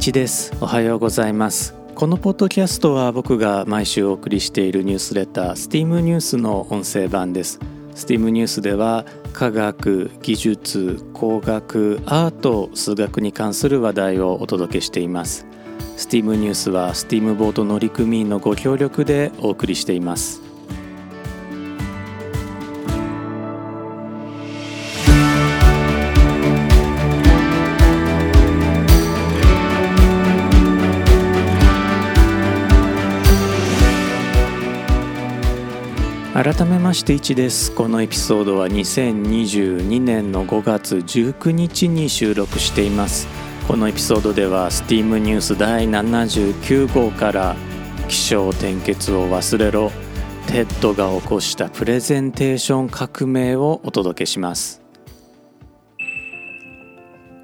一です。おはようございます。このポッドキャストは僕が毎週お送りしているニュースレター STEAM ニュースの音声版です。STEAM ニュースでは科学技術工学アート数学に関する話題をお届けしています。STEAM ニュースは STEAM ボート乗組員のご協力でお送りしています。改めまして1です。このエピソードは2022年の5月19日に収録しています。このエピソードでは STEAM ニュース第79号から起承転結を忘れろ TED が起こしたプレゼンテーション革命をお届けします。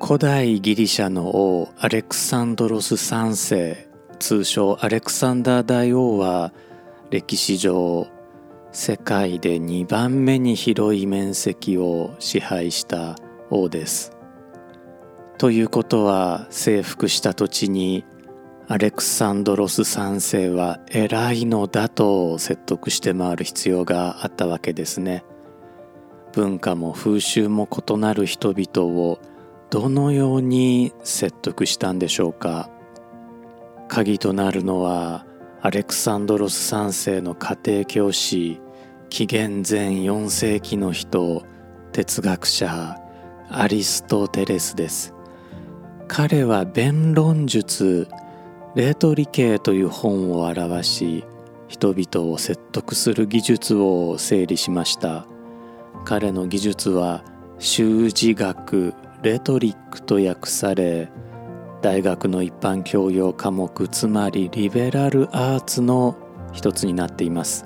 古代ギリシャの王アレクサンドロス3世通称アレクサンダー大王は歴史上世界で2番目に広い面積を支配した王です。ということは征服した土地にアレクサンドロス3世は偉いのだと説得して回る必要があったわけですね。文化も風習も異なる人々をどのように説得したんでしょうか鍵となるのはアレクサンドロス3世の家庭教師紀元前4世紀の人哲学者アリストテレスです。彼は弁論術レート理系という本を表し人々を説得する技術を整理しました。彼の技術は習字学レトリックと訳され大学の一般教養科目つまりリベラルアーツの一つになっています。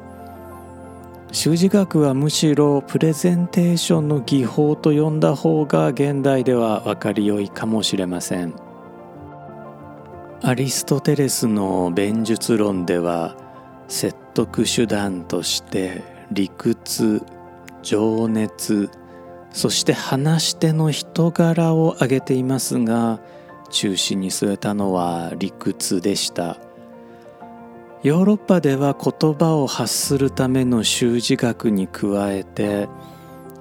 習字学はむしろプレゼンテーションの技法と呼んだ方が現代では分かりよいかもしれません。アリストテレスの弁術論では説得手段として理屈情熱そして話し手の人柄を挙げていますが中心に据えたのは理屈でした。ヨーロッパでは言葉を発するための習字学に加えて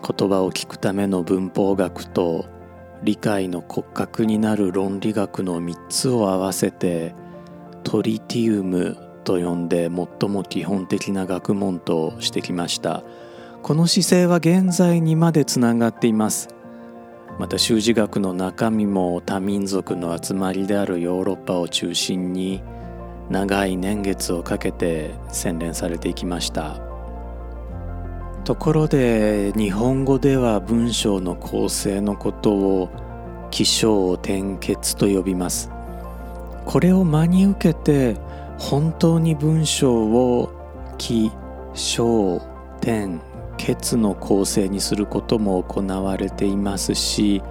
言葉を聞くための文法学と理解の骨格になる論理学の3つを合わせてトリティウムと呼んで最も基本的な学問としてきました。この姿勢は現在にまでつながっています。また習字学の中身も多民族の集まりであるヨーロッパを中心に長い年月をかけて洗練されていきました。ところで日本語では文章の構成のことを起承転結と呼びます。これを真に受けて本当に文章を起承転結の構成にすることも行われていますし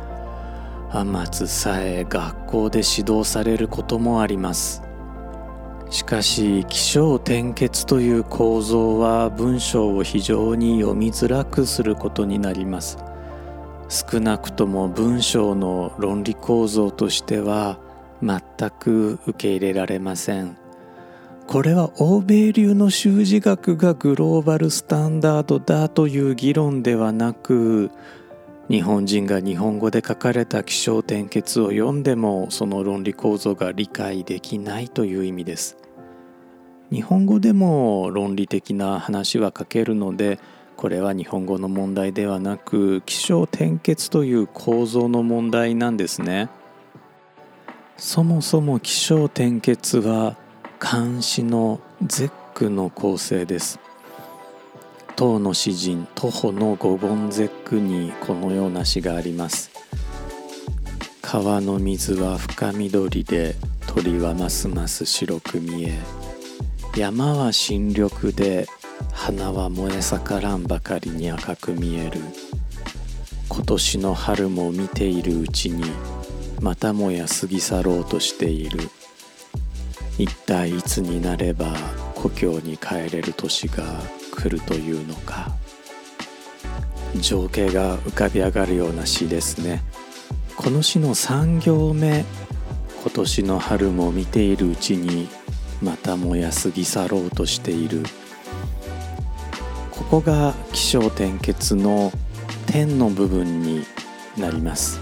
天津さえ学校で指導されることもあります。しかし起承転結という構造は文章を非常に読みづらくすることになります。少なくとも文章の論理構造としては全く受け入れられません。これは欧米流の習字学がグローバルスタンダードだという議論ではなく日本人が日本語で書かれた起承転結を読んでもその論理構造が理解できないという意味です。日本語でも論理的な話は書けるのでこれは日本語の問題ではなく起承転結という構造の問題なんですね。そもそも起承転結は漢詩の絶句の構成です。唐の詩人徒歩の五言絶句にこのような詩があります。川の水は深緑で鳥はますます白く見え山は新緑で花は燃え盛らんばかりに赤く見える。今年の春も見ているうちにまたもや過ぎ去ろうとしている。一体いつになれば故郷に帰れる年が来るというのか。情景が浮かび上がるような詩ですね。この詩の3行目今年の春も見ているうちにまた燃やすぎ去ろうとしている。ここが起承転結の点の部分になります。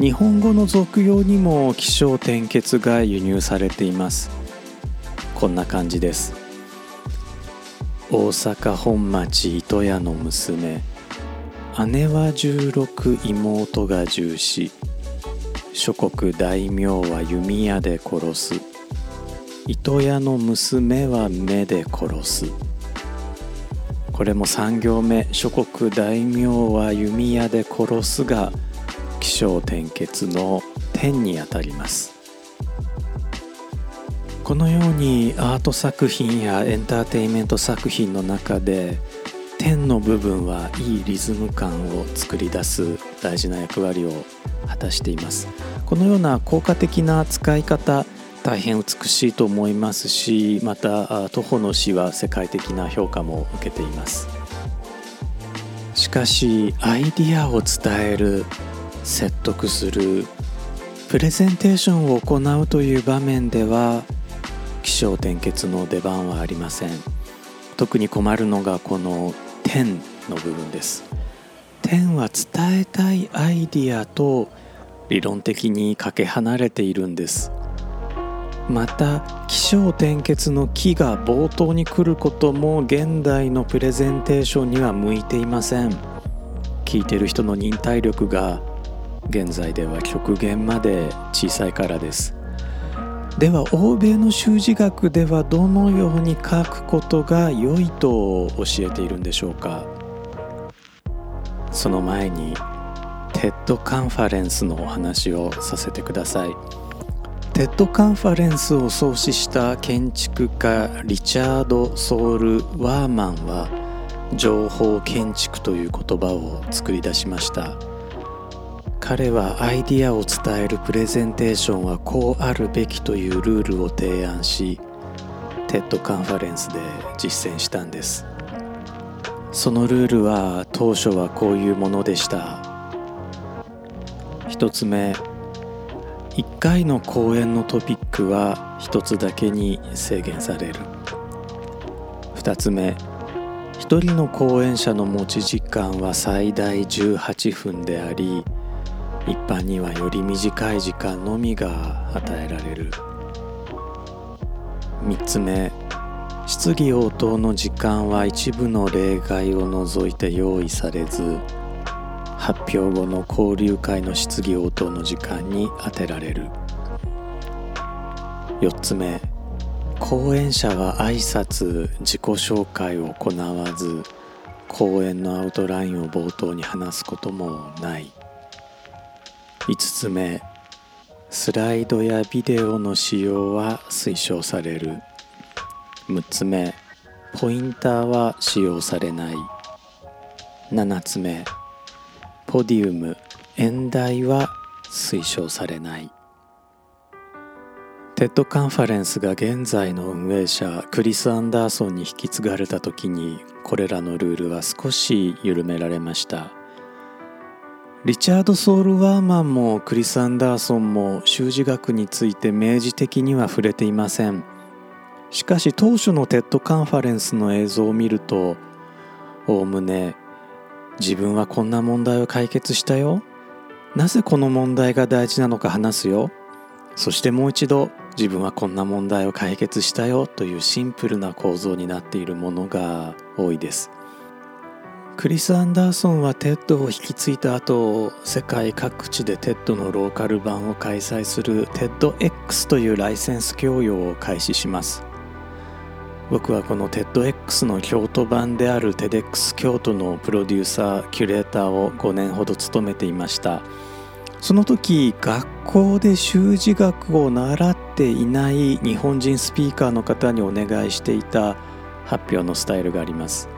日本語の俗用にも起承転結が輸入されています。こんな感じです。大阪本町糸屋の娘。姉は16妹が14諸国大名は弓矢で殺す。糸屋の娘は目で殺す。これも3行目。諸国大名は弓矢で殺すが起承転結の点にあたります。このようにアート作品やエンターテインメント作品の中で点の部分はいいリズム感を作り出す大事な役割を果たしています。このような効果的な使い方大変美しいと思いますしまた徒歩の詩は世界的な評価も受けています。しかしアイディアを伝える説得するプレゼンテーションを行うという場面では起承転結の出番はありません。特に困るのがこの点の部分です。点は伝えたいアイディアと理論的にかけ離れているんです。また起承転結の「木」が冒頭に来ることも現代のプレゼンテーションには向いていません。聞いてる人の忍耐力が現在では極限まで小さいからです。では欧米の修辞学ではどのように書くことが良いと教えているんでしょうか？その前に TED カンファレンスのお話をさせてください。 TED カンファレンスを創始した建築家リチャード・ソール・ワーマンは情報建築という言葉を作り出しました。彼はアイディアを伝えるプレゼンテーションはこうあるべきというルールを提案し TED カンファレンスで実践したんです。そのルールは当初はこういうものでした。一つ目1回の講演のトピックは1つだけに制限される。2つ目1人の講演者の持ち時間は最大18分であり一般にはより短い時間のみが与えられる。3つ目。質疑応答の時間は一部の例外を除いて用意されず発表後の交流会の質疑応答の時間に充てられる。4つ目。講演者は挨拶自己紹介を行わず講演のアウトラインを冒頭に話すこともない。5つ目スライドやビデオの使用は推奨される。6つ目ポインターは使用されない。7つ目ポディウム演台は推奨されない。 TED カンファレンスが現在の運営者クリス・アンダーソンに引き継がれた時にこれらのルールは少し緩められました。リチャード・ソール・ワーマンもクリス・アンダーソンも修辞学について明示的には触れていません。しかし当初の TED カンファレンスの映像を見るとおおむね自分はこんな問題を解決したよ。なぜこの問題が大事なのか話すよ。そしてもう一度自分はこんな問題を解決したよというシンプルな構造になっているものが多いです。クリス・アンダーソンは TED を引き継いだ後世界各地で TED のローカル版を開催するテッド X というライセンス供与を開始します。僕はこの TEDx の京都版である TEDx 京都のプロデューサーキュレーターを5年ほど務めていました。その時学校で修辞学を習っていない日本人スピーカーの方にお願いしていた発表のスタイルがあります。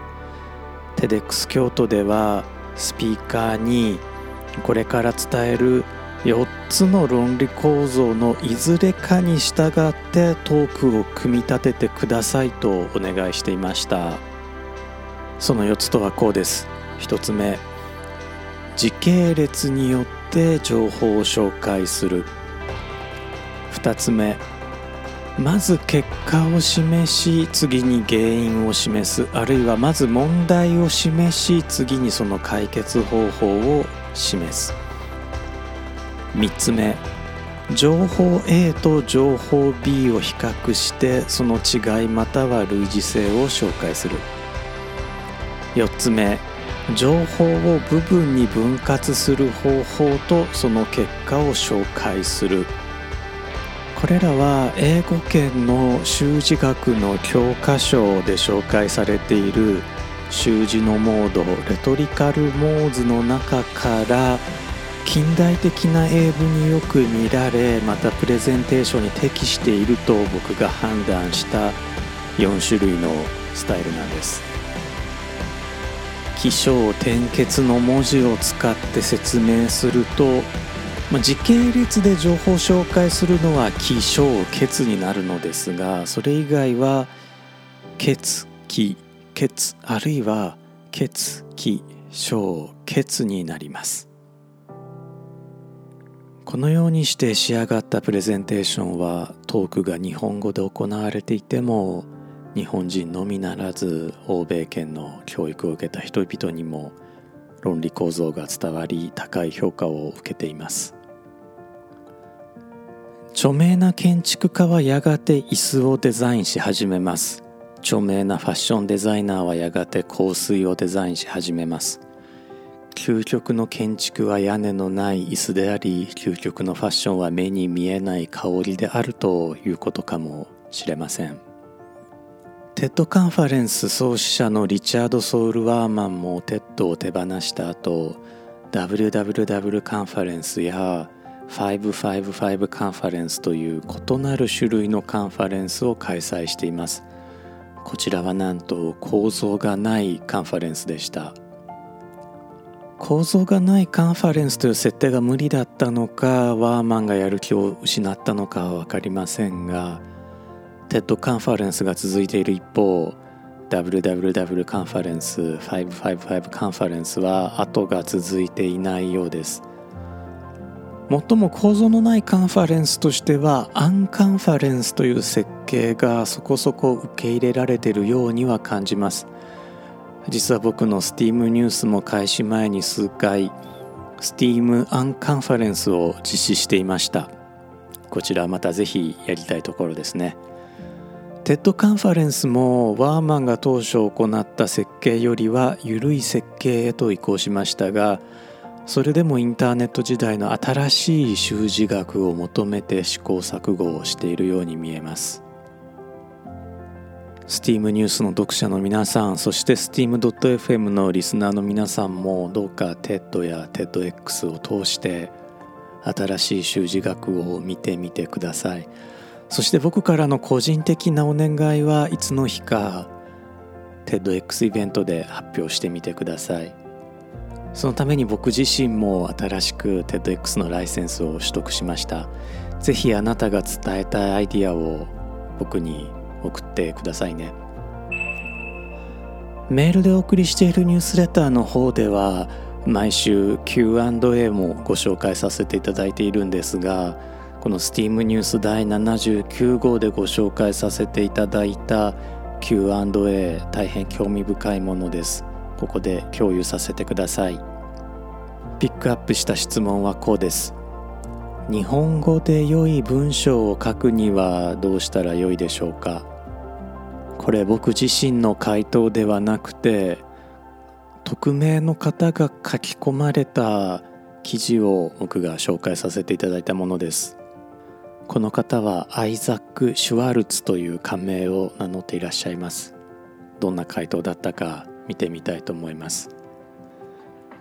TEDx 京都ではスピーカーにこれから伝える4つの論理構造のいずれかに従ってトークを組み立ててくださいとお願いしていました。その4つとはこうです。1つ目時系列によって情報を紹介する。2つ目まず結果を示し次に原因を示すあるいはまず問題を示し次にその解決方法を示す。3つ目。情報 A と情報 B を比較してその違いまたは類似性を紹介する。4つ目。情報を部分に分割する方法とその結果を紹介する。これらは英語圏の習字学の教科書で紹介されている習字のモードレトリカルモーズの中から近代的な英文によく見られまたプレゼンテーションに適していると僕が判断した4種類のスタイルなんです。起承転結の文字を使って説明すると、まあ、時系列で情報を紹介するのは起承結になるのですがそれ以外は結起結あるいは結起承結になります。このようにして仕上がったプレゼンテーションはトークが日本語で行われていても日本人のみならず欧米圏の教育を受けた人々にも論理構造が伝わり高い評価を受けています。著名な建築家はやがて椅子をデザインし始めます。著名なファッションデザイナーはやがて香水をデザインし始めます。究極の建築は屋根のない椅子であり究極のファッションは目に見えない香りであるということかもしれません。TED カンファレンス創始者のリチャード・ソウル・ワーマンも TED を手放した後 WWW カンファレンスや555カンファレンスという異なる種類のカンファレンスを開催しています。こちらはなんと構造がないカンファレンスでした。構造がないカンファレンスという設定が無理だったのかワーマンがやる気を失ったのかは分かりませんがTED カンファレンスが続いている一方 WWW カンファレンス555カンファレンスは後が続いていないようです。もっとも構造のないカンファレンスとしては unconference という設計がそこそこ受け入れられてるようには感じます。実は僕の Steam ニュースも開始前に数回 Steam unconference を実施していました。こちらまたぜひやりたいところですね。 TED カンファレンスもワーマンが当初行った設計よりは緩い設計へと移行しましたがそれでもインターネット時代の新しい修辞学を求めて試行錯誤をしているように見えます。Steam ニュースの読者の皆さんそして Steam.fm のリスナーの皆さんもどうか TED や TEDx を通して新しい習字学を見てみてください。そして僕からの個人的なお願いはいつの日か TEDx イベントで発表してみてください。そのために僕自身も新しく TEDx のライセンスを取得しました。ぜひあなたが伝えたいアイディアを僕に送ってくださいね。メールでお送りしているニュースレターの方では毎週 Q&A もご紹介させていただいているんですがこの STEAM ニュース第79号でご紹介させていただいた Q&A 大変興味深いものです。ここで共有させてください。ピックアップした質問はこうです。日本語で良い文章を書くにはどうしたら良いでしょうか？これ僕自身の回答ではなくて匿名の方が書き込まれた記事を僕が紹介させていただいたものです。この方はアイザック・シュワルツという仮名を名乗っていらっしゃいます。どんな回答だったか見てみたいと思います。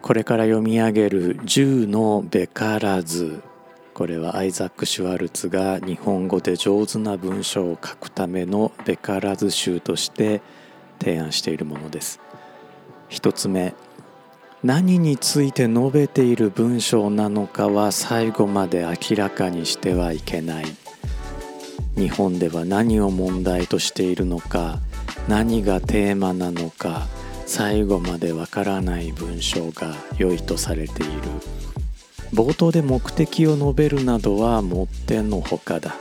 これから読み上げる10のべからずこれはアイザック・シュワルツが日本語で上手な文章を書くためのベカラズ集として提案しているものです。一つ目何について述べている文章なのかは最後まで明らかにしてはいけない。日本では何を問題としているのか何がテーマなのか最後までわからない文章が良いとされている。冒頭で目的を述べるなどはもってのほかだ。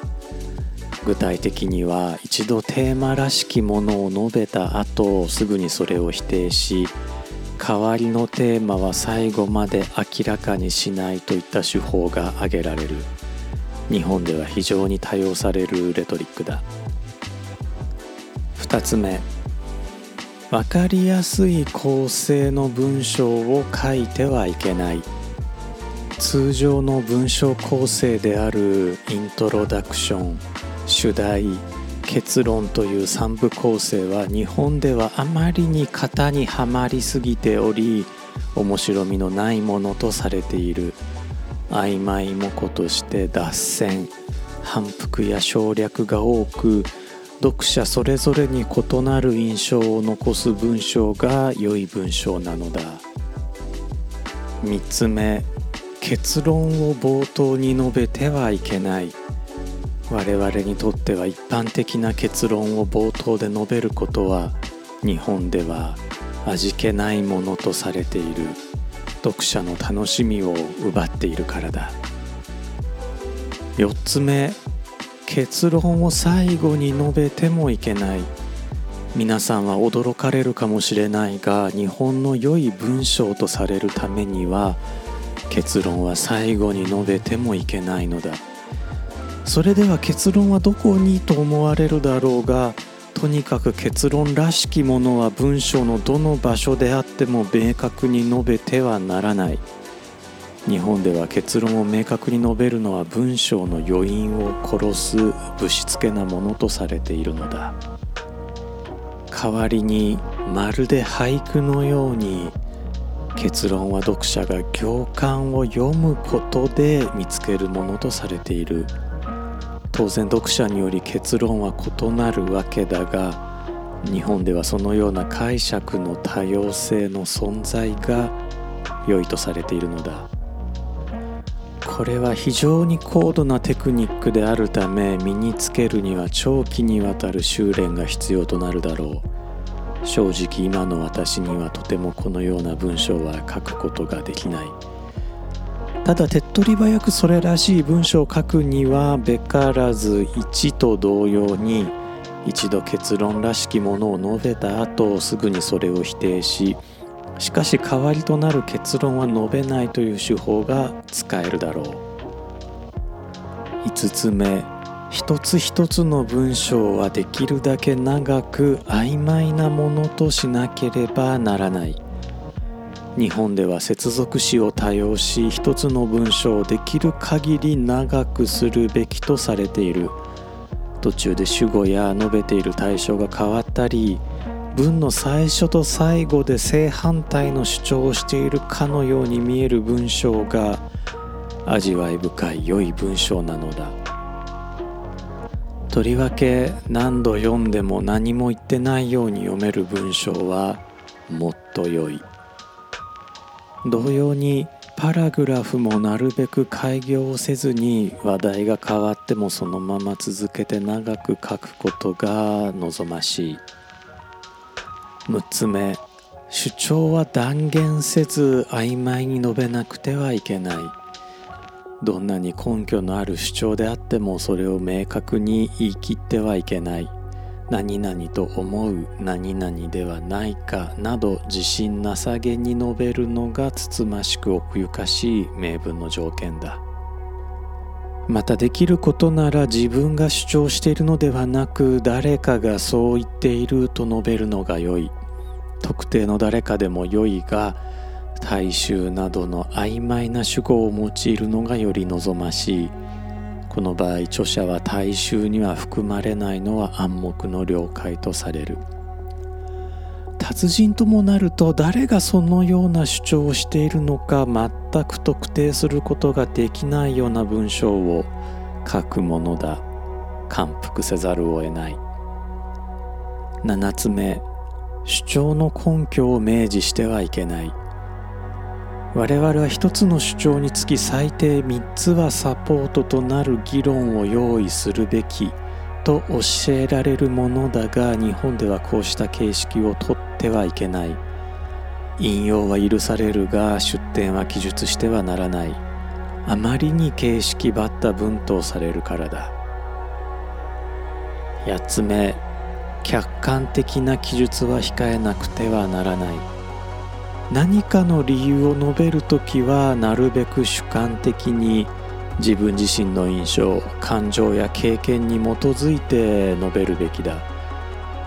具体的には一度テーマらしきものを述べた後すぐにそれを否定し代わりのテーマは最後まで明らかにしないといった手法が挙げられる。日本では非常に多用されるレトリックだ。2つ目。分かりやすい構成の文章を書いてはいけない。通常の文章構成であるイントロダクション主題結論という3部構成は日本ではあまりに型にはまりすぎており面白みのないものとされている。曖昧模倣として脱線。反復や省略が多く読者それぞれに異なる印象を残す文章が良い文章なのだ。3つ目結論を冒頭に述べてはいけない。我々にとっては一般的な結論を冒頭で述べることは日本では味気ないものとされている。読者の楽しみを奪っているからだ。4つ目結論を最後に述べてもいけない。皆さんは驚かれるかもしれないが日本の良い文章とされるためには結論は最後に述べてもいけないのだ。それでは結論はどこにと思われるだろうがとにかく結論らしきものは文章のどの場所であっても明確に述べてはならない。日本では結論を明確に述べるのは文章の余韻を殺すぶしつけなものとされているのだ。代わりにまるで俳句のように結論は読者が行間を読むことで見つけるものとされている。当然読者により結論は異なるわけだが日本ではそのような解釈の多様性の存在が良いとされているのだ。これは非常に高度なテクニックであるため身につけるには長期にわたる修練が必要となるだろう。正直今の私にはとてもこのような文章は書くことができない。ただ手っ取り早くそれらしい文章を書くにはべからず1と同様に一度結論らしきものを述べた後すぐにそれを否定ししかし代わりとなる結論は述べないという手法が使えるだろう。5つ目一つ一つの文章はできるだけ長く曖昧なものとしなければならない。日本では接続詞を多用し一つの文章をできる限り長くするべきとされている。途中で主語や述べている対象が変わったり文の最初と最後で正反対の主張をしているかのように見える文章が味わい深い良い文章なのだ。とりわけ何度読んでも何も言ってないように読める文章はもっと良い。同様にパラグラフもなるべく開業をせずに話題が変わってもそのまま続けて長く書くことが望ましい。6つ目。主張は断言せず曖昧に述べなくてはいけない。どんなに根拠のある主張であってもそれを明確に言い切ってはいけない。何々と思う何々ではないかなど自信なさげに述べるのがつつましく奥ゆかしい名分の条件だ。またできることなら自分が主張しているのではなく誰かがそう言っていると述べるのが良い。特定の誰かでも良いが大衆などの曖昧な主語を用いるのがより望ましい。この場合著者は大衆には含まれないのは暗黙の了解とされる。達人ともなると誰がそのような主張をしているのか全く特定することができないような文章を書くものだ。感服せざるを得ない。7つ目主張の根拠を明示してはいけない。我々は一つの主張につき最低3つはサポートとなる議論を用意するべきと教えられるものだが日本ではこうした形式をとってはいけない。引用は許されるが出典は記述してはならない。あまりに形式ばった文とされるからだ。8つ目客観的な記述は控えなくてはならない。何かの理由を述べる時はなるべく主観的に自分自身の印象感情や経験に基づいて述べるべきだ。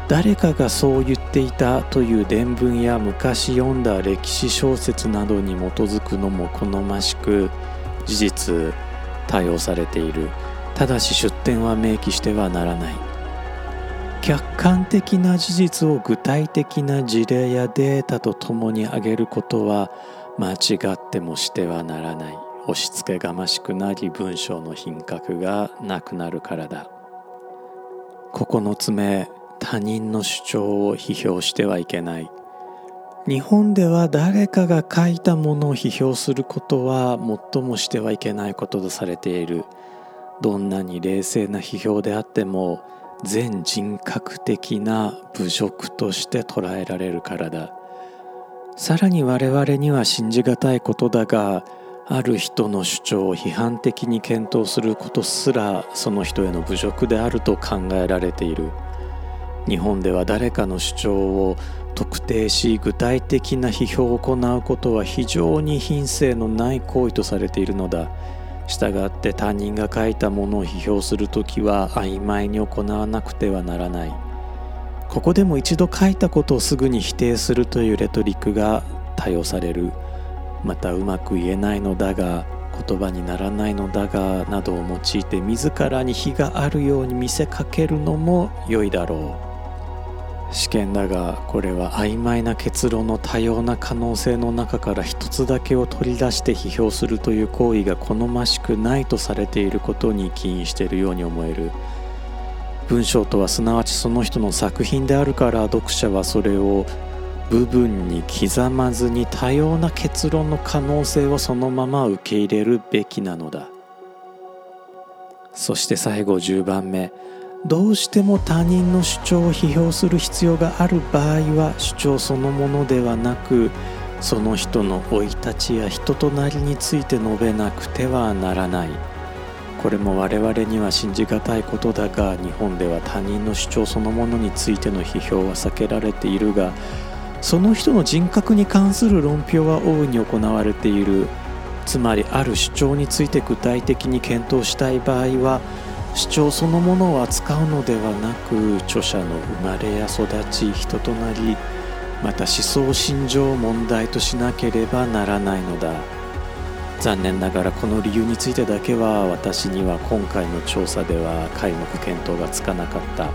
誰かがそう言っていたという伝聞や昔読んだ歴史小説などに基づくのも好ましく事実対応されている。ただし出典は明記してはならない。客観的な事実を具体的な事例やデータとともに挙げることは間違ってもしてはならない。押し付けがましくなり文章の品格がなくなるからだ。9つ目他人の主張を批評してはいけない。日本では誰かが書いたものを批評することは最もしてはいけないこととされている。どんなに冷静な批評であっても全人格的な侮辱として捉えられるからだ。さらに我々には信じがたいことだがある人の主張を批判的に検討することすらその人への侮辱であると考えられている。日本では誰かの主張を特定し具体的な批評を行うことは非常に品性のない行為とされているのだ。したがって他人が書いたものを批評するときは曖昧に行わなくてはならない。ここでも一度書いたことをすぐに否定するというレトリックが多用される。またうまく言えないのだが言葉にならないのだがなどを用いて自らに非があるように見せかけるのも良いだろう。試験だがこれは曖昧な結論の多様な可能性の中から一つだけを取り出して批評するという行為が好ましくないとされていることに起因しているように思える。文章とはすなわちその人の作品であるから読者はそれを部分に刻まずに多様な結論の可能性をそのまま受け入れるべきなのだ。そして最後10番目。どうしても他人の主張を批評する必要がある場合は主張そのものではなくその人の生い立ちや人となりについて述べなくてはならない。これも我々には信じがたいことだが日本では他人の主張そのものについての批評は避けられているがその人の人格に関する論評は大いに行われている。つまりある主張について具体的に検討したい場合は主張そのものを扱うのではなく著者の生まれや育ち人となりまた思想心情を問題としなければならないのだ。残念ながらこの理由についてだけは私には今回の調査では皆目見当がつかなかった。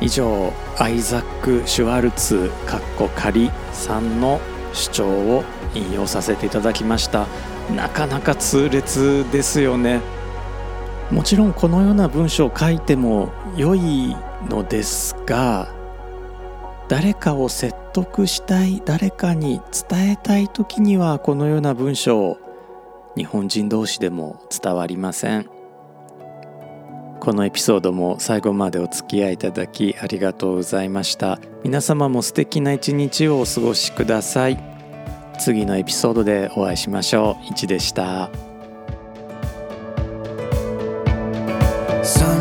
以上アイザック・シュワルツかっこ仮さんの主張を引用させていただきました。なかなか痛烈ですよね。もちろんこのような文章を書いても良いのですが誰かを説得したい誰かに伝えたい時にはこのような文章日本人同士でも伝わりません。このエピソードも最後までお付き合いいただきありがとうございました。皆様も素敵な一日をお過ごしください。次のエピソードでお会いしましょう。いちでした。Some